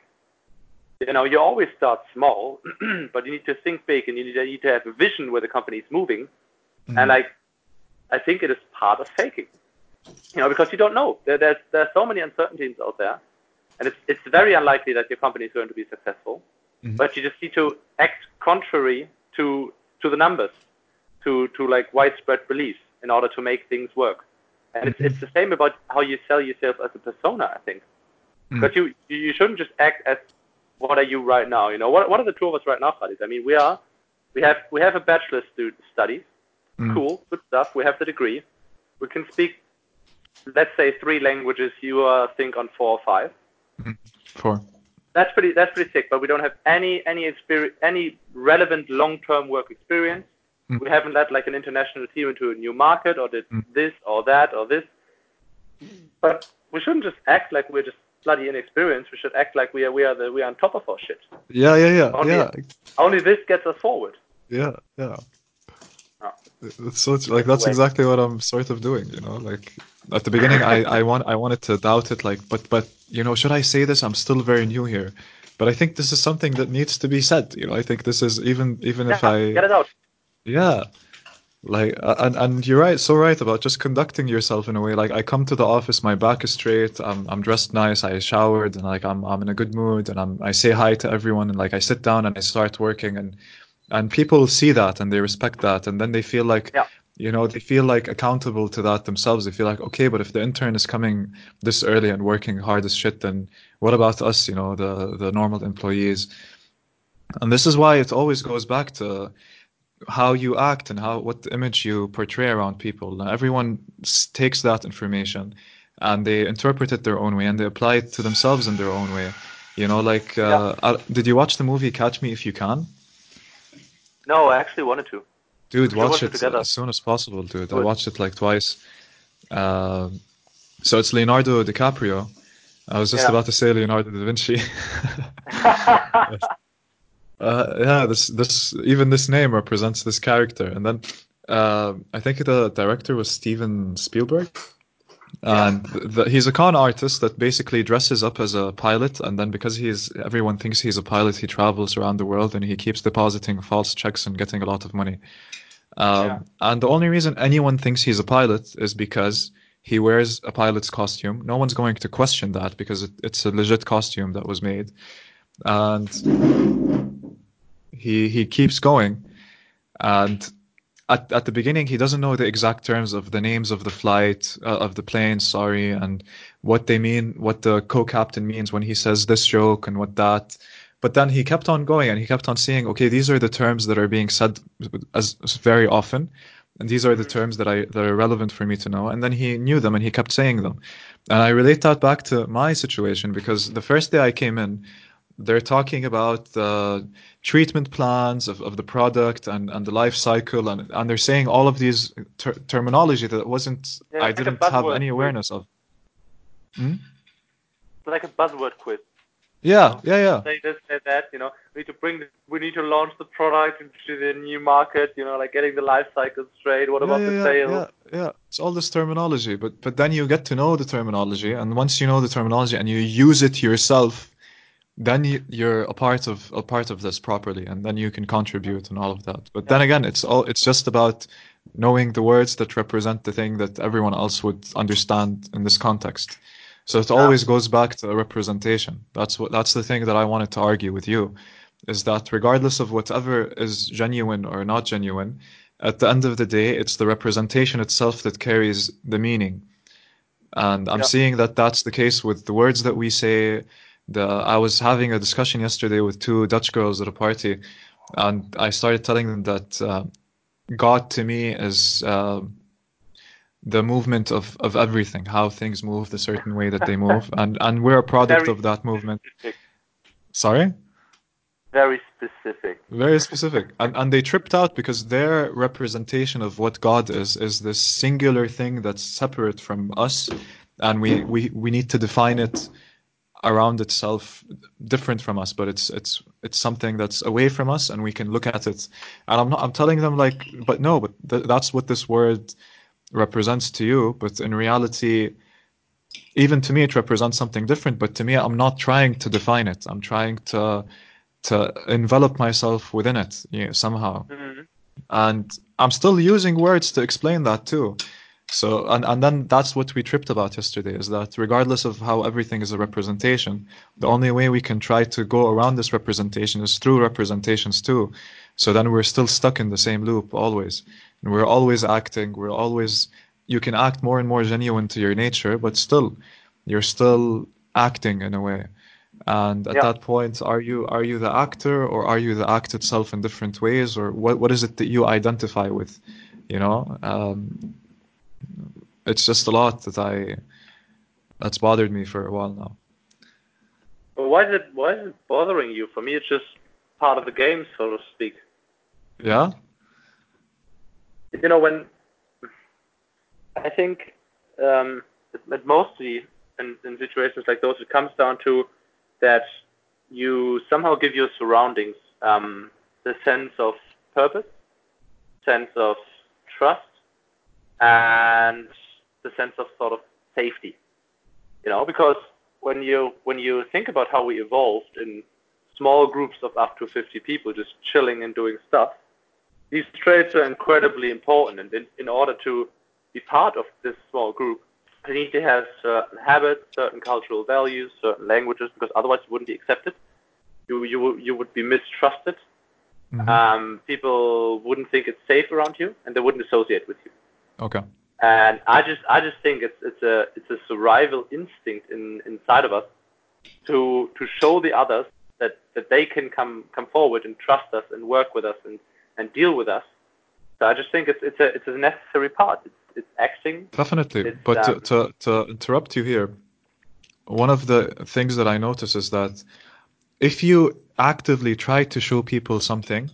You know, you always start small, [clears throat] but you need to think big and you need to, you need to have a vision where the company is moving. Mm. And like, I think it is part of faking. You know, because you don't know. There, there's there's so many uncertainties out there, and it's it's very unlikely that your company is going to be successful. Mm-hmm. But you just need to act contrary to to the numbers, to to like widespread beliefs in order to make things work. And it's, it's the same about how you sell yourself as a persona, I think. Mm. You you shouldn't just act as what are you right now. You know, what what are the two of us right now, Khalid? I mean, we are we have we have a bachelor's studies, mm. cool, good stuff. We have the degree. We can speak, let's say, three languages. You uh, think on four or five. Mm. Four. That's pretty that's pretty sick. But we don't have any any experience any relevant long term work experience. Mm. We haven't led like an international team into a new market or did mm. this or that or this. But we shouldn't just act like we're just bloody inexperienced. We should act like we are we are the we are on top of our shit. Yeah, yeah, yeah. Only, yeah. only this gets us forward. Yeah, yeah. Oh. It's so like that's exactly what I'm sort of doing, you know. Like at the beginning, I I want I wanted to doubt it, like, but but you know, should I say this? I'm still very new here, but I think this is something that needs to be said. You know, I think this is even even yeah, if I get it out. Yeah. Like and and you're right, so right about just conducting yourself in a way. Like I come to the office, my back is straight, I'm I'm dressed nice, I showered, and like I'm I'm in a good mood, and I'm I say hi to everyone, and like I sit down and I start working, and and people see that and they respect that, and then they feel like yeah. you know they feel like accountable to that themselves. They feel like okay, but if the intern is coming this early and working hard as shit, then what about us? You know, the the normal employees. And this is why it always goes back to how you act and how what image you portray around people. Everyone takes that information and they interpret it their own way and they apply it to themselves in their own way. You know, like, uh, yeah. uh, did you watch the movie Catch Me If You Can? No, I actually wanted to. Dude, watch, watch, it, it as soon as possible, dude. Good. I watched it like twice. Uh, so it's Leonardo DiCaprio. I was just yeah. about to say Leonardo da Vinci. [laughs] [laughs] [laughs] Uh, yeah, this this even this name represents this character, and then uh, I think the director was Steven Spielberg, and the, he's a con artist that basically dresses up as a pilot, and then because he's everyone thinks he's a pilot, he travels around the world and he keeps depositing false checks and getting a lot of money. Um, yeah. And the only reason anyone thinks he's a pilot is because he wears a pilot's costume. No one's going to question that because it, it's a legit costume that was made, and he he keeps going, and at at the beginning he doesn't know the exact terms of the names of the flight uh, of the plane. Sorry, and what they mean, what the co-captain means when he says this joke and what that. But then he kept on going and he kept on seeing, okay, these are the terms that are being said as, as very often, and these are the terms that I that are relevant for me to know. And then he knew them and he kept saying them. And I relate that back to my situation because the first day I came in, they're talking about the treatment plans of, of the product and, and the life cycle and, and they're saying all of these ter- terminology that wasn't yeah, I didn't have any awareness of. Hmm? Like a buzzword quiz. Yeah, yeah, yeah. They just say that. You know, we need to bring, the, we need to launch the product into the new market. You know, like getting the life cycle straight. What yeah, about yeah, the sales? Yeah, yeah. It's all this terminology, but but then you get to know the terminology, and once you know the terminology and you use it yourself, then you, are a part of a part of this properly, and then you can contribute and all of that. But yeah. then again, it's all it's just about knowing the words that represent the thing that everyone else would understand in this context. So it yeah. always goes back to the representation. That's what that's the thing that I wanted to argue with you, is that regardless of whatever is genuine or not genuine, at the end of the day, it's the representation itself that carries the meaning. And I'm yeah. seeing that that's the case with the words that we say, the I was having a discussion yesterday with two Dutch girls at a party, and I started telling them that uh, God to me is uh, the movement of, of everything, how things move, the certain way that they [laughs] move, and and we're a product Very of that movement. Specific. Sorry. Very specific. Very specific, and and they tripped out because their representation of what God is is this singular thing that's separate from us, and we we we need to define it around itself different from us but it's it's it's something that's away from us and we can look at it. And i'm not i'm telling them like but no but th- that's what this word represents to you. But in reality even to me it represents something different. But to me i'm not trying to define it. I'm trying to to envelop myself within it you know, somehow. Mm-hmm. and I'm still using words to explain that too. So and, and then that's what we tripped about yesterday is that regardless of how everything is a representation, the only way we can try to go around this representation is through representations too. So then we're still stuck in the same loop always. And we're always acting, we're always you can act more and more genuine to your nature, but still you're still acting in a way. And at Yeah. that point, are you are you the actor or are you the act itself in different ways, or what what is it that you identify with? You know, um, it's just a lot that I that's bothered me for a while now. But why is it why is it bothering you? For me, it's just part of the game, so to speak. Yeah, You know, when I think um, that mostly in, in situations like those, it comes down to that you somehow give your surroundings um, the sense of purpose, sense of trust, and the sense of sort of safety. You know, because when you when you think about how we evolved in small groups of up to 50 people just chilling and doing stuff, these traits are incredibly important. And in, in order to be part of this small group, you need to have certain habits, certain cultural values, certain languages, because otherwise you wouldn't be accepted. You you would- you would be mistrusted. Mhm. Um, people wouldn't think it's safe around you, and they wouldn't associate with you. okay. And I just I just think it's it's a it's a survival instinct in inside of us to to show the others that, that they can come come forward and trust us and work with us and, and deal with us. So I just think it's it's a it's a necessary part. It's it's acting. Definitely. It's, But to, um, to, to interrupt you here, one of the things that I notice is that if you actively try to show people something,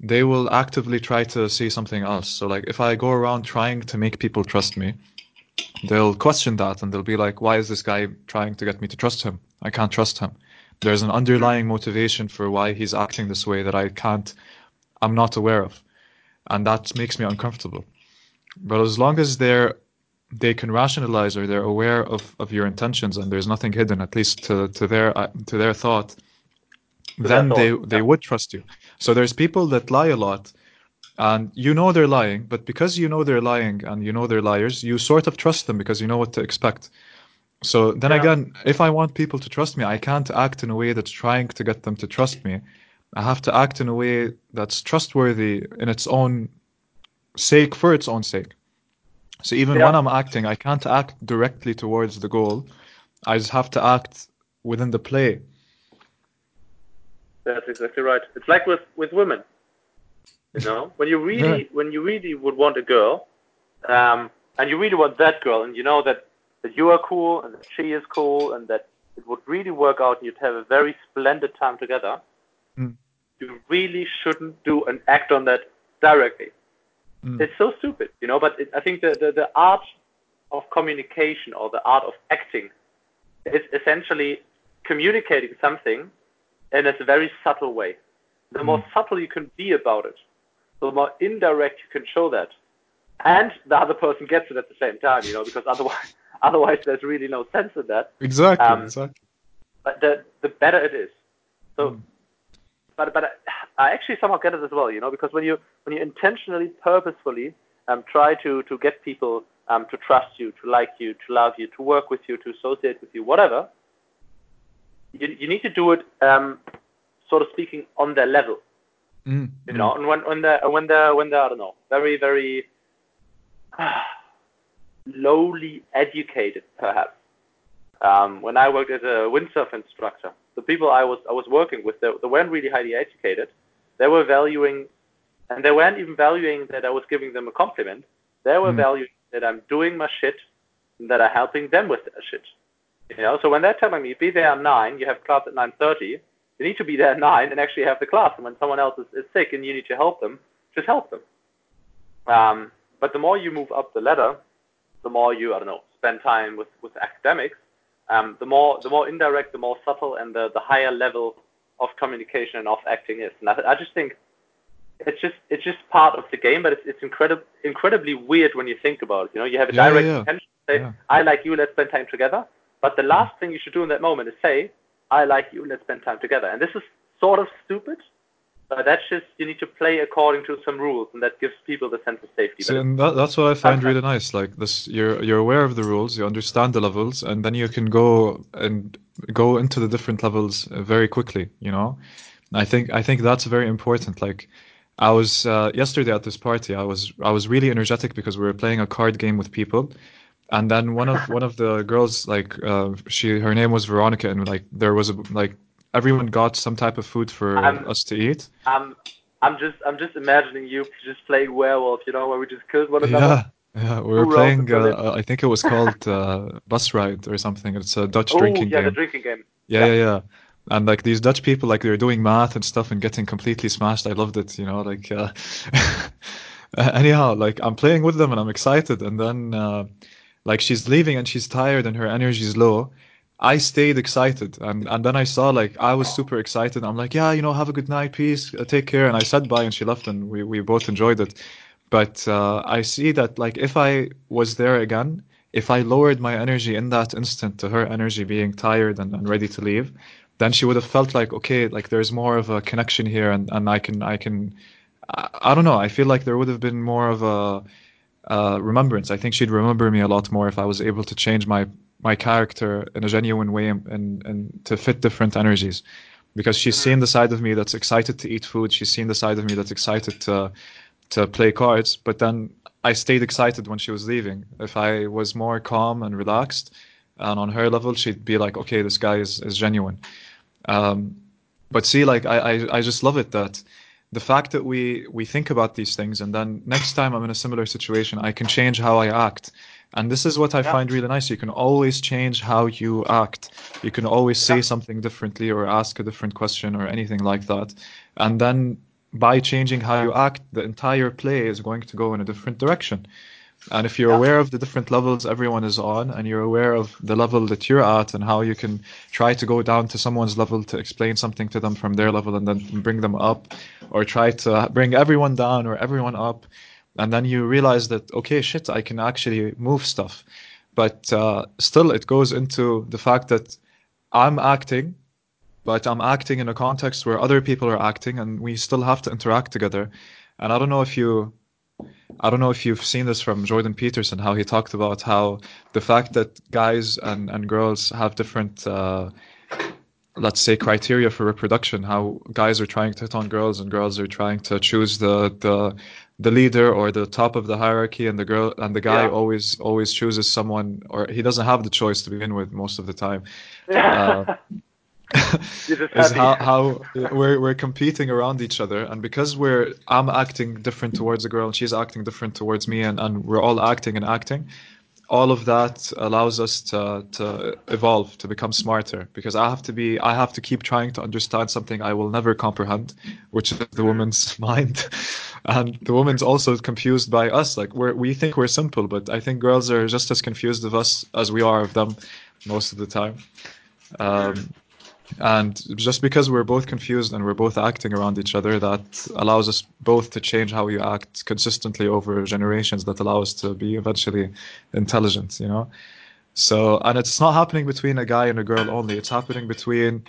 they will actively try to see something else. So, like, if I go around trying to make people trust me, they'll question that and they'll be like, why is this guy trying to get me to trust him? I can't trust him. There's an underlying motivation for why he's acting this way that I can't, I'm not aware of. And that makes me uncomfortable. But as long as they're they can rationalize or they're aware of, of your intentions and there's nothing hidden, at least to, to their uh, to their thought, then they they would trust you. So there's people that lie a lot, and you know they're lying, but because you know they're lying and you know they're liars, you sort of trust them because you know what to expect. So then Yeah. again, if I want people to trust me, I can't act in a way that's trying to get them to trust me. I have to act in a way that's trustworthy in its own sake, for its own sake. So even Yeah. when I'm acting, I can't act directly towards the goal. I just have to act within the play. That's exactly right. It's like with with women. You know, [laughs] when you really Yeah. when you really would want a girl, um, and you really want that girl, and you know that that you are cool and that she is cool, and that it would really work out, and you'd have a very splendid time together. Mm. You really shouldn't do and act on that directly. Mm. It's so stupid, you know. But it, I think the, the the art of communication or the art of acting is essentially communicating something in a very subtle way. The more subtle you can be about it, the more indirect you can show that, and the other person gets it at the same time, you know, because otherwise, [laughs] otherwise there's really no sense in that. Exactly. Um, exactly. But the the better it is. So, Mm. but but I, I actually somehow get it as well, you know, because when you when you intentionally, purposefully um, try to to get people um, to trust you, to like you, to love you, to work with you, to associate with you, whatever, you you need to do it, um, sort of speaking, on their level. Mm. you know and when when they're when they're when they're i don't know very very [sighs] lowly educated perhaps um, when i worked as a windsurf instructor the people i was i was working with they, they weren't really highly educated they were valuing and they weren't even valuing that i was giving them a compliment they were Mm. valuing that i'm doing my shit and that i'm helping them with their shit you know so when they're telling me be there at nine you have class at nine thirty you need to be there at nine and actually have the class. And when someone else is, is sick and you need to help them, just help them. Um, but the more you move up the ladder, the more you, I don't know, spend time with, with academics, um, the more the more indirect, the more subtle, and the, the higher level of communication and of acting is. And I, I just think it's just it's just part of the game, but it's it's incredible incredibly weird when you think about it. You know, you have a Yeah, direct yeah. intention say, Yeah. I like you, let's spend time together. But the last thing you should do in that moment is say, I like you, let's spend time together. And this is sort of stupid, But that's just you need to play according to some rules, and that gives people the sense of safety. So, and that, that's what I find really nice. Like this, you're you're aware of the rules, you understand the levels, and then you can go and go into the different levels very quickly. You know, I think I think that's very important. Like I was uh, yesterday at this party. I was I was really energetic because we were playing a card game with people, and then one of one of the girls like uh, she her name was Veronica, and like there was a like everyone got some type of food for I'm- us to eat. I'm I'm just I'm just imagining you just playing werewolf, you know, where we just killed one another. Yeah, yeah, we were Who playing. Uh, I think it was called uh, Bus Ride or something. It's a Dutch Oh drinking yeah, the game. drinking game. Yeah, yeah, yeah. And like these Dutch people, like they're doing math and stuff and getting completely smashed. I loved it, you know. Like, uh, [laughs] anyhow, like I'm playing with them and I'm excited, and then uh, like she's leaving and she's tired and her energy is low. I stayed excited, and and then I saw like I was super excited. I'm like, yeah, you know, have a good night, peace, uh, take care. And I said bye, and she left, and we we both enjoyed it. But uh, I see that like if I was there again, if I lowered my energy in that instant to her energy being tired and, and ready to leave, then she would have felt like okay, like there's more of a connection here, and and I can I can I, I don't know. I feel like there would have been more of a uh, remembrance. I think she'd remember me a lot more if I was able to change my my character in a genuine way and, and, and to fit different energies. Because she's seen the side of me that's excited to eat food. She's seen the side of me that's excited to to play cards. But then I stayed excited when she was leaving. If I was more calm and relaxed, and on her level, she'd be like, okay, this guy is, is genuine. Um, but see, like I, I, I just love it that the fact that we we think about these things and then next time I'm in a similar situation, I can change how I act. And this is what I Yeah. find really nice. You can always change how you act. You can always say Yeah. something differently or ask a different question or anything like that. And then by changing how you act, the entire play is going to go in a different direction. And if you're Yeah. aware of the different levels everyone is on, and you're aware of the level that you're at, and how you can try to go down to someone's level to explain something to them from their level and then bring them up, or try to bring everyone down or everyone up, and then you realize that, okay, shit, I can actually move stuff. But uh, still, it goes into the fact that I'm acting, but I'm acting in a context where other people are acting, and we still have to interact together. And I don't know if you I don't know if you've seen this from Jordan Peterson, how he talked about how the fact that guys and, and girls have different, uh, let's say, criteria for reproduction, how guys are trying to hit on girls and girls are trying to choose the, the, the leader or the top of the hierarchy and the girl and the guy Yeah. always always chooses someone or he doesn't have the choice to begin with most of the time Yeah. [laughs] [laughs] Is how, how [laughs] we're, we're competing around each other and because we're i'm acting different towards a girl and she's acting different towards me and, and we're all acting and acting all of that allows us to, to evolve to become smarter because i have to be i have to keep trying to understand something i will never comprehend which is the woman's [laughs] mind. And the woman's also confused by us. Like we're, we think we're simple but i think girls are just as confused of us as we are of them most of the time. Um, and just because we're both confused and we're both acting around each other, that allows us both to change how we act consistently over generations. That allow us to be eventually intelligent, you know. So, and it's not happening between a guy and a girl only. It's happening between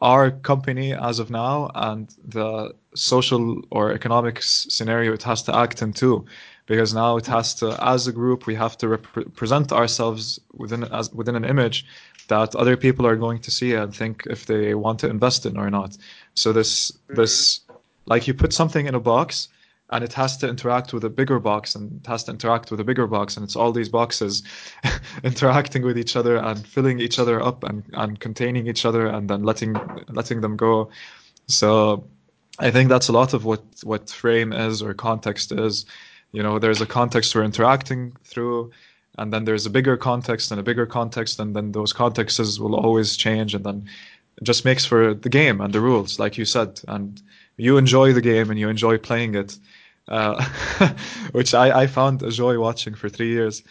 our company as of now and the social or economic scenario it has to act in too. Because now it has to, as a group, we have to rep- present ourselves within as within an image that other people are going to see and think if they want to invest in or not. So this this mm-hmm. like you put something in a box and it has to interact with a bigger box and it has to interact with a bigger box and it's all these boxes [laughs] interacting with each other and filling each other up and, and containing each other and then letting letting them go. So I think that's a lot of what what frame is or context is. You know, there's a context we're interacting through, and then there's a bigger context and a bigger context, and then those contexts will always change, and then it just makes for the game and the rules, like you said, and you enjoy the game and you enjoy playing it, uh, [laughs] which I, I found a joy watching for three years.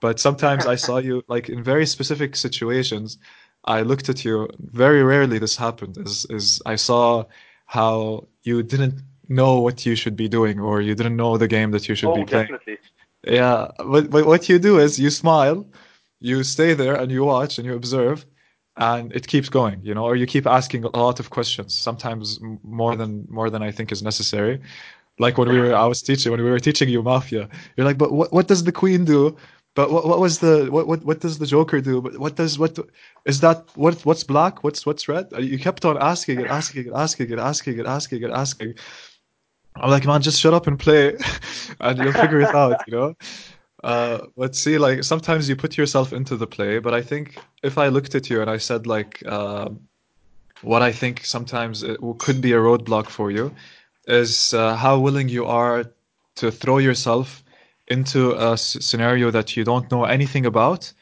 But sometimes I saw you like in very specific situations. I looked at you. Very rarely this happened. Is is I saw how you didn't know what you should be doing or you didn't know the game that you should oh, be playing. definitely. Yeah, but, but what you do is you smile, you stay there and you watch and you observe, and it keeps going, you know, or you keep asking a lot of questions, sometimes more than more than I think is necessary. Like when we were, I was teaching when we were teaching you Mafia, you're like, but what what does the Queen do? But what what was the what what what does the Joker do? But what does what is that? What what's black? What's what's red? You kept on asking and asking and asking and asking and asking and asking. I'm like, man, just shut up and play, [laughs] and you'll figure it out, you know. Uh, but see, like sometimes you put yourself into the play. But I think if I looked at you and I said like, uh, what I think sometimes it could be a roadblock for you is uh, how willing you are to throw yourself into a s- scenario that you don't know anything about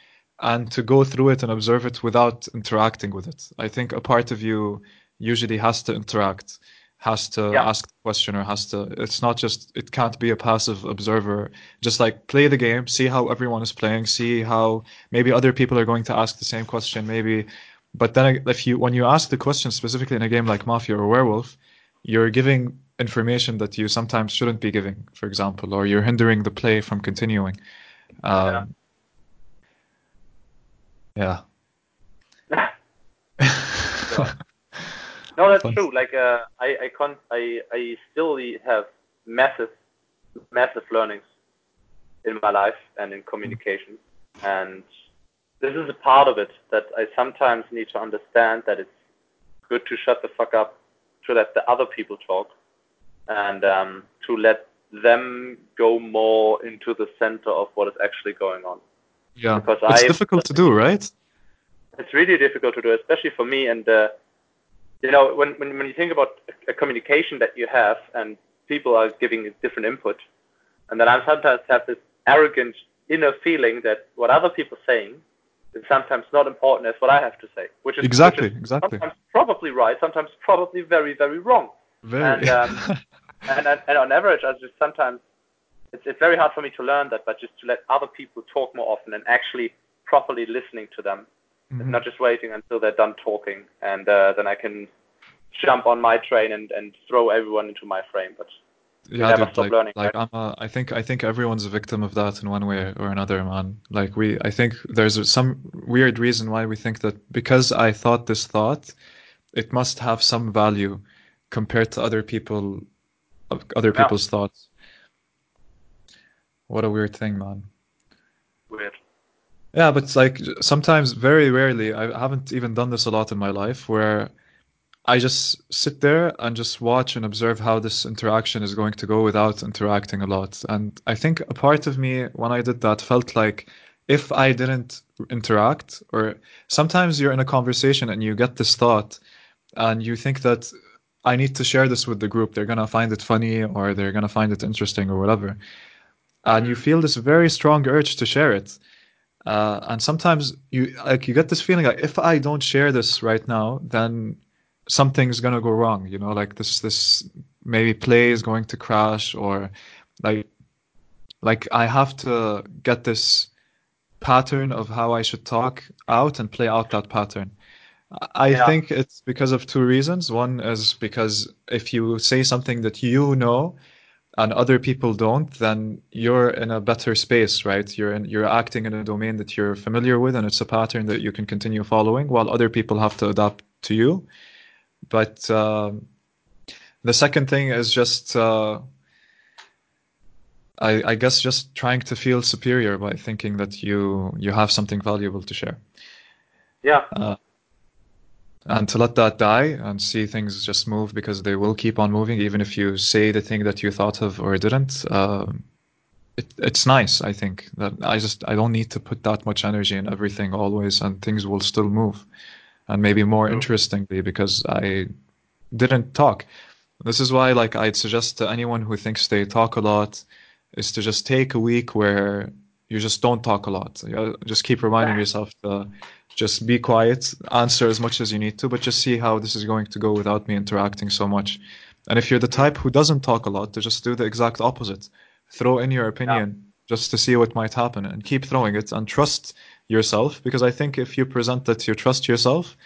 and to go through it and observe it without interacting with it. I think a part of you usually has to interact has to Yeah. ask the question or has to it's not just it can't be a passive observer. Just like play the game see how everyone is playing see how maybe other people are going to ask the same question maybe. But then if you when you ask the question specifically in a game like mafia or werewolf you're giving information that you sometimes shouldn't be giving for example or you're hindering the play from continuing. Um, yeah [laughs] No, that's Fun. true. Like uh, I, I con I, I still have massive, massive learnings in my life and in communication, and this is a part of it that I sometimes need to understand that it's good to shut the fuck up, to let the other people talk, and um, to let them go more into the center of what is actually going on. yeah Because it's I- difficult to do right it's really difficult to do, especially for me. And uh, you know, when, when when you think about a communication that you have, and people are giving different input, and then I sometimes have this arrogant inner feeling that what other people are saying is sometimes not important as what I have to say, which is Exactly, which is exactly. sometimes probably right, sometimes probably very very wrong. very And, um, [laughs] And, and, and on average, I just sometimes it's, it's very hard for me to learn that, but just to let other people talk more often and actually properly listening to them Mhm. not just waiting until they're done talking, and uh, then I can jump on my train and, and throw everyone into my frame. But yeah, dude, stop like, learning, like right? I'm a, I think I think everyone's a victim of that in one way or another, man. Like we, I think there's some weird reason why we think that because I thought this thought, it must have some value compared to other people, other Yeah. people's thoughts. What a weird thing, man. weird. Yeah, but it's like sometimes, very rarely, I haven't even done this a lot in my life, where I just sit there and just watch and observe how this interaction is going to go without interacting a lot. And I think a part of me, when I did that, felt like if I didn't interact, or sometimes you're in a conversation and you get this thought and you think that I need to share this with the group. They're going to find it funny or they're going to find it interesting or whatever. And you mm. feel this very strong urge to share it. Uh, and sometimes you like you get this feeling like if I don't share this right now, then something's gonna go wrong. You know, like this this maybe play is going to crash or like like I have to get this pattern of how I should talk out and play out that pattern. I Yeah. think it's because of two reasons. One is because if you say something that you know and other people don't, then you're in a better space, right? You're in, you're acting in a domain that you're familiar with, and it's a pattern that you can continue following, while other people have to adapt to you. But um, the second thing is just, uh, I, I guess, just trying to feel superior by thinking that you you have something valuable to share, Yeah, uh, and to let that die and see things just move because they will keep on moving, even if you say the thing that you thought of or didn't. Um, it, it's nice, I think, that I just I don't need to put that much energy in everything always, and things will still move, and maybe more True. interestingly because I didn't talk. This is why, like, I'd suggest to anyone who thinks they talk a lot, is to just take a week where you just don't talk a lot. You Just keep reminding yourself to just be quiet, answer as much as you need to, but just see how this is going to go without me interacting so much. And if you're the type who doesn't talk a lot, to just do the exact opposite. Throw in your opinion just to see what might happen and keep throwing it and trust yourself because I think if you present that you trust yourself,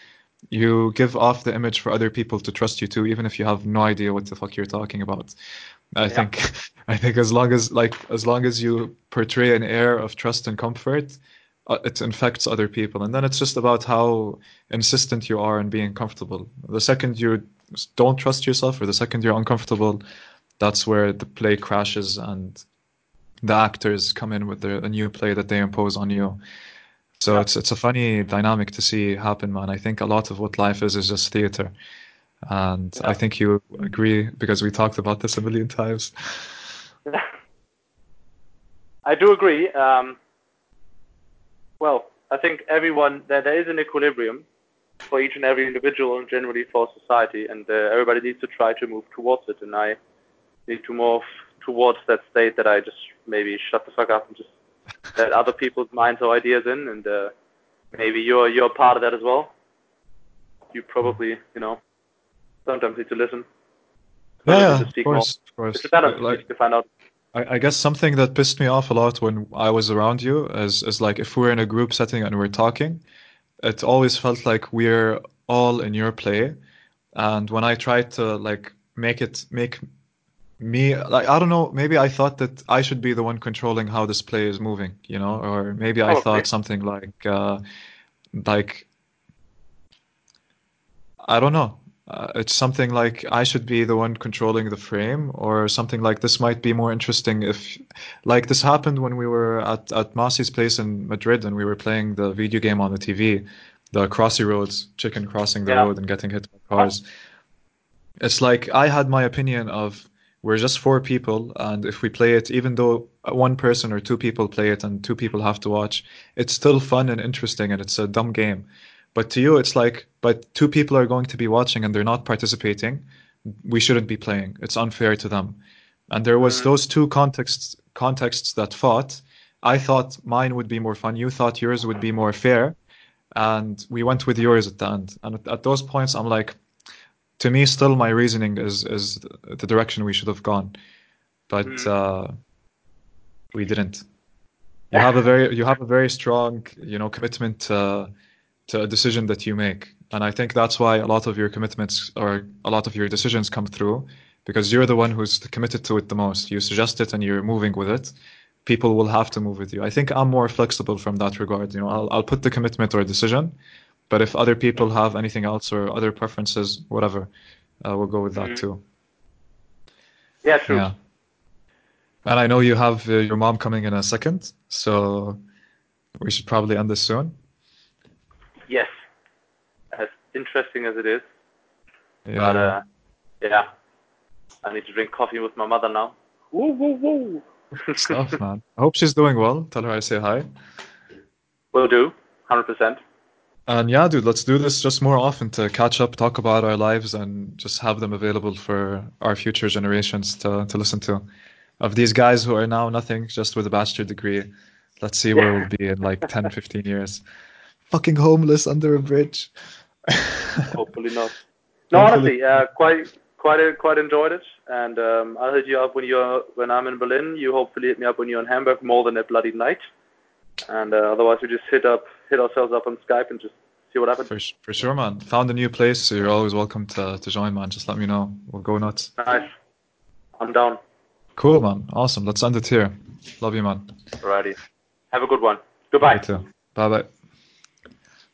you give off the image for other people to trust you too, even if you have no idea what the fuck you're talking about. I Yeah. think [laughs] I think as long as like as long as you portray an air of trust and comfort, uh, it infects other people, and then it's just about how insistent you are in being comfortable. The second you don't trust yourself, or the second you're uncomfortable, that's where the play crashes and the actors come in with their, a new play that they impose on you. So Yeah. it's it's a funny dynamic to see happen, man. I think a lot of what life is is just theater, and Yeah. I think you agree because we talked about this a million times. [laughs] I do agree. Um, well, I think everyone there there is an equilibrium for each and every individual and generally for society, and uh, everybody needs to try to move towards it. And I need to move towards that state that I just maybe shut the fuck up and just let [laughs] other people's minds or ideas in, and uh, maybe you're you're part of that as well. You probably, you know, sometimes need to listen. Yeah, yeah, of more. course, of course. It's Like, to find out. I, I guess something that pissed me off a lot when I was around you is, is like if we're in a group setting and we're talking, it always felt like we're all in your play. And when I tried to like make it make me like I don't know, maybe I thought that I should be the one controlling how this play is moving, you know, or maybe I thought something like uh like I don't know. Uh, it's something like I should be the one controlling the frame, or something like this might be more interesting if, like this happened when we were at at Masi's place in Madrid and we were playing the video game on the TV, the Crossy Roads, chicken crossing the Yeah. road and getting hit by cars. It's like I had my opinion of we're just four people, and if we play it, even though one person or two people play it and two people have to watch, it's still fun and interesting, and it's a dumb game. But to you, it's like, but two people are going to be watching and they're not participating. We shouldn't be playing. It's unfair to them. And there was Mm. those two contexts contexts that fought. I thought mine would be more fun. You thought yours would be more fair, and we went with yours at the end. And at, at those points, I'm like, to me, still my reasoning is is the direction we should have gone, but Mm. uh, we didn't. You have a very you have a very strong you know commitment to to a decision that you make, and I think that's why a lot of your commitments or a lot of your decisions come through because you're the one who's committed to it the most. You suggest it and you're moving with it. People will have to move with you. I think I'm more flexible from that regard. You know, I'll I'll put the commitment or decision, but if other people have anything else or other preferences, whatever, uh, we'll go with that Mhm. too. Yeah, true. Yeah. And I know you have uh, your mom coming in a second, so we should probably end this soon. Interesting as it is, Yeah. but uh, yeah, I need to drink coffee with my mother now. Woo woo woo. [laughs] Stuff, man. I hope she's doing well. Tell her I say hi. Will do, hundred percent. And yeah, dude, let's do this just more often to catch up, talk about our lives, and just have them available for our future generations to, to listen to. Of these guys who are now nothing, just with a bachelor degree, let's see where we'll be in like 10, 15 years. Fucking homeless under a bridge. [laughs] Hopefully not. No, honestly, uh, quite quite quite enjoyed it, and um, I'll hit you up when you're when I'm in Berlin. You hopefully hit me up when you're in Hamburg more than a bloody night, and uh, otherwise we just hit up hit ourselves up on Skype and just see what happens. For, for sure, man. Found a new place, so you're always welcome to, to join, man. Just let me know. We'll go nuts. Nice. I'm down. Cool, man. Awesome. Let's end it here. Love you, man. Alrighty. Have a good one. Goodbye. Bye bye.